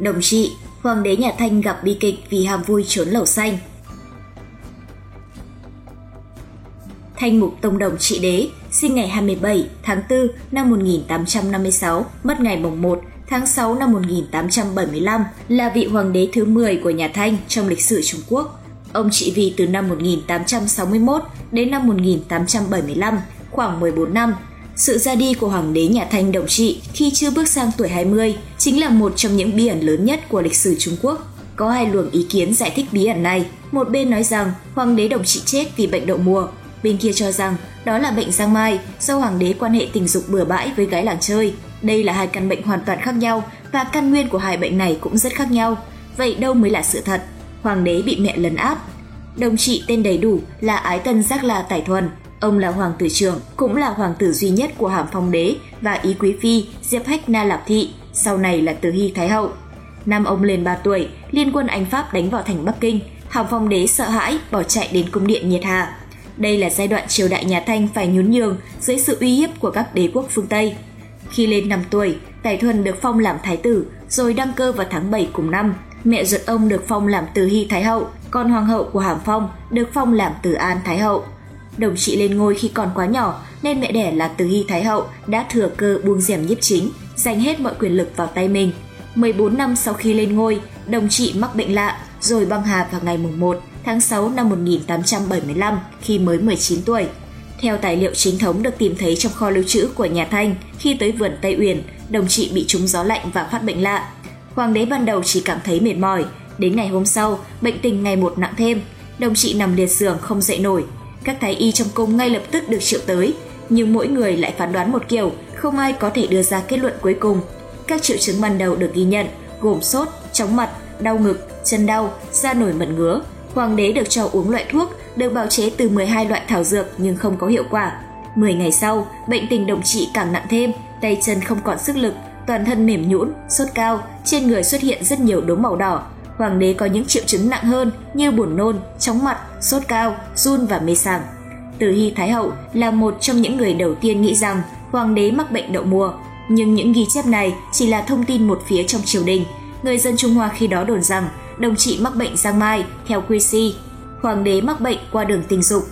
Đồng trị, hoàng đế nhà Thanh gặp bi kịch vì ham vui trốn lẩu xanh. Thanh Mục Tông Đồng Trị Đế, sinh ngày 27 tháng 4 năm 1856, mất ngày mùng 1 tháng 6 năm 1875, là vị hoàng đế thứ 10 của nhà Thanh trong lịch sử Trung Quốc. Ông trị vì từ năm 1861 đến năm 1875, khoảng 14 năm. Sự ra đi của hoàng đế nhà Thanh Đồng Trị khi chưa bước sang tuổi 20 chính là một trong những bí ẩn lớn nhất của lịch sử Trung Quốc. Có hai luồng ý kiến giải thích bí ẩn này. Một bên nói rằng hoàng đế Đồng Trị chết vì bệnh đậu mùa, bên kia cho rằng đó là bệnh giang mai do hoàng đế quan hệ tình dục bừa bãi với gái làng chơi. Đây là hai căn bệnh hoàn toàn khác nhau và căn nguyên của hai bệnh này cũng rất khác nhau. Vậy đâu mới là sự thật? Hoàng đế bị mẹ lấn áp. Đồng trị tên đầy đủ là Ái Tân Giác La Tải Thuần. Ông là hoàng tử trưởng, cũng là hoàng tử duy nhất của Hàm Phong đế và Ý Quý Phi Diệp Hách Na Lạp Thị, sau này là Từ Hy Thái Hậu. Năm ông lên 3 tuổi, liên quân Anh Pháp đánh vào thành Bắc Kinh. Hàm Phong đế sợ hãi, bỏ chạy đến cung điện Nhiệt Hà. Đây là giai đoạn triều đại nhà Thanh phải nhún nhường dưới sự uy hiếp của các đế quốc phương Tây. Khi lên 5 tuổi, Tài Thuần được phong làm thái tử, rồi đăng cơ vào tháng 7 cùng năm. Mẹ ruột ông được phong làm Từ Hy Thái Hậu, còn hoàng hậu của Hàm Phong được phong làm Từ An Thái Hậu. Đồng trị lên ngôi khi còn quá nhỏ nên mẹ đẻ là Từ Hy Thái Hậu đã thừa cơ buông rèm nhiếp chính, dành hết mọi quyền lực vào tay mình. 14 năm sau khi lên ngôi, đồng trị mắc bệnh lạ rồi băng hà vào ngày mùng 1 tháng 6 năm 1875 khi mới 19 tuổi. Theo tài liệu chính thống được tìm thấy trong kho lưu trữ của nhà Thanh, khi tới vườn Tây Uyển, đồng trị bị trúng gió lạnh và phát bệnh lạ. Hoàng đế ban đầu chỉ cảm thấy mệt mỏi, đến ngày hôm sau, bệnh tình ngày một nặng thêm, đồng trị nằm liệt giường không dậy nổi. Các thái y trong cung ngay lập tức được triệu tới, nhưng mỗi người lại phán đoán một kiểu, không ai có thể đưa ra kết luận cuối cùng. Các triệu chứng ban đầu được ghi nhận gồm sốt, chóng mặt, đau ngực, chân đau, da nổi mẩn ngứa, Hoàng đế được cho uống loại thuốc được bào chế từ 12 loại thảo dược nhưng không có hiệu quả. 10 ngày sau, bệnh tình đồng trị càng nặng thêm, tay chân không còn sức lực, toàn thân mềm nhũn, sốt cao, trên người xuất hiện rất nhiều đốm màu đỏ. Hoàng đế có những triệu chứng nặng hơn như buồn nôn, chóng mặt, sốt cao, run và mê sảng. Từ Hy Thái Hậu là một trong những người đầu tiên nghĩ rằng hoàng đế mắc bệnh đậu mùa, nhưng những ghi chép này chỉ là thông tin một phía trong triều đình. Người dân Trung Hoa khi đó đồn rằng đồng trị mắc bệnh giang mai theo quy si, hoàng đế mắc bệnh qua đường tình dục.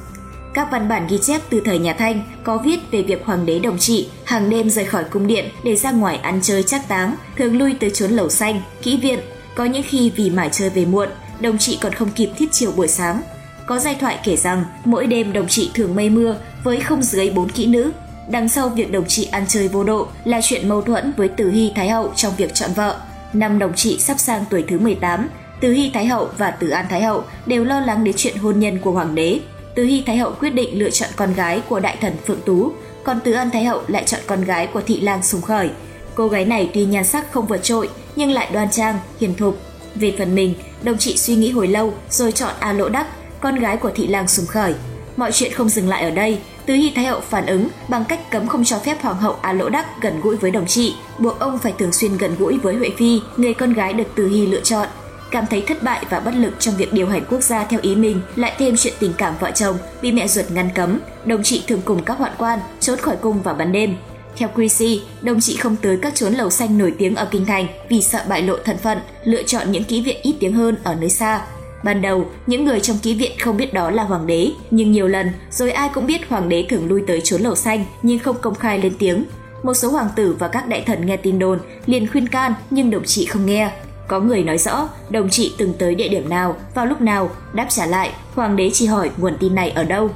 Các văn bản ghi chép từ thời nhà Thanh có viết về việc hoàng đế đồng trị hàng đêm rời khỏi cung điện để ra ngoài ăn chơi chắc táng, thường lui tới chốn lầu xanh, kỹ viện. Có những khi vì mải chơi về muộn, đồng chị còn không kịp thiết chiều buổi sáng. Có giai thoại kể rằng mỗi đêm đồng chị thường mây mưa với không dưới bốn kỹ nữ. Đằng sau việc đồng chị ăn chơi vô độ là chuyện mâu thuẫn với Từ Hy Thái Hậu trong việc chọn vợ. Năm đồng chị sắp sang tuổi thứ 18, từ Hy Thái Hậu và Từ An Thái Hậu đều lo lắng đến chuyện hôn nhân của hoàng đế. Từ Hy Thái Hậu quyết định lựa chọn con gái của đại thần Phượng Tú, còn Từ An Thái Hậu lại chọn con gái của thị lang Sùng Khởi. Cô gái này tuy nhan sắc không vượt trội nhưng lại đoan trang, hiền thục. Về phần mình, đồng trị suy nghĩ hồi lâu rồi chọn A Lỗ Đắc, con gái của thị lang Sùng Khởi. Mọi chuyện không dừng lại ở đây, tứ Hy Thái Hậu phản ứng bằng cách cấm không cho phép Hoàng hậu A Lỗ Đắc gần gũi với đồng trị, buộc ông phải thường xuyên gần gũi với Huệ Phi, người con gái được tứ Hy lựa chọn cảm thấy thất bại và bất lực trong việc điều hành quốc gia theo ý mình, lại thêm chuyện tình cảm vợ chồng bị mẹ ruột ngăn cấm, đồng trị thường cùng các hoạn quan trốn khỏi cung vào ban đêm. Theo Chrissy, đồng trị không tới các chốn lầu xanh nổi tiếng ở kinh thành vì sợ bại lộ thân phận, lựa chọn những ký viện ít tiếng hơn ở nơi xa. Ban đầu, những người trong ký viện không biết đó là hoàng đế, nhưng nhiều lần rồi ai cũng biết hoàng đế thường lui tới chốn lầu xanh nhưng không công khai lên tiếng. Một số hoàng tử và các đại thần nghe tin đồn liền khuyên can nhưng đồng trị không nghe. Có người nói rõ đồng trị từng tới địa điểm nào, vào lúc nào, đáp trả lại, hoàng đế chỉ hỏi nguồn tin này ở đâu.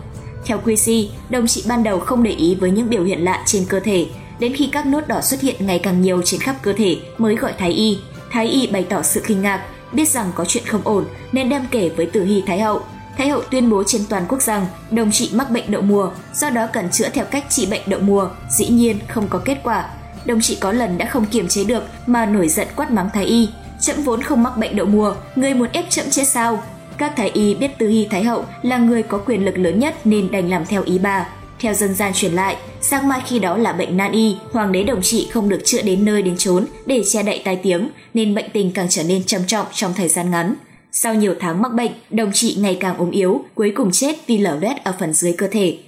Theo QC, đồng chị ban đầu không để ý với những biểu hiện lạ trên cơ thể, đến khi các nốt đỏ xuất hiện ngày càng nhiều trên khắp cơ thể mới gọi thái y. Thái y bày tỏ sự kinh ngạc, biết rằng có chuyện không ổn nên đem kể với Tử Hy Thái hậu. Thái hậu tuyên bố trên toàn quốc rằng đồng chị mắc bệnh đậu mùa, do đó cần chữa theo cách trị bệnh đậu mùa, dĩ nhiên không có kết quả. Đồng chị có lần đã không kiềm chế được mà nổi giận quát mắng thái y, Chậm vốn không mắc bệnh đậu mùa, người muốn ép chậm chết sao? Các thái y biết tư Hy Thái Hậu là người có quyền lực lớn nhất nên đành làm theo ý bà. Theo dân gian truyền lại, sang mai khi đó là bệnh nan y, hoàng đế đồng trị không được chữa đến nơi đến chốn để che đậy tai tiếng, nên bệnh tình càng trở nên trầm trọng trong thời gian ngắn. Sau nhiều tháng mắc bệnh, đồng trị ngày càng ốm yếu, cuối cùng chết vì lở loét ở phần dưới cơ thể.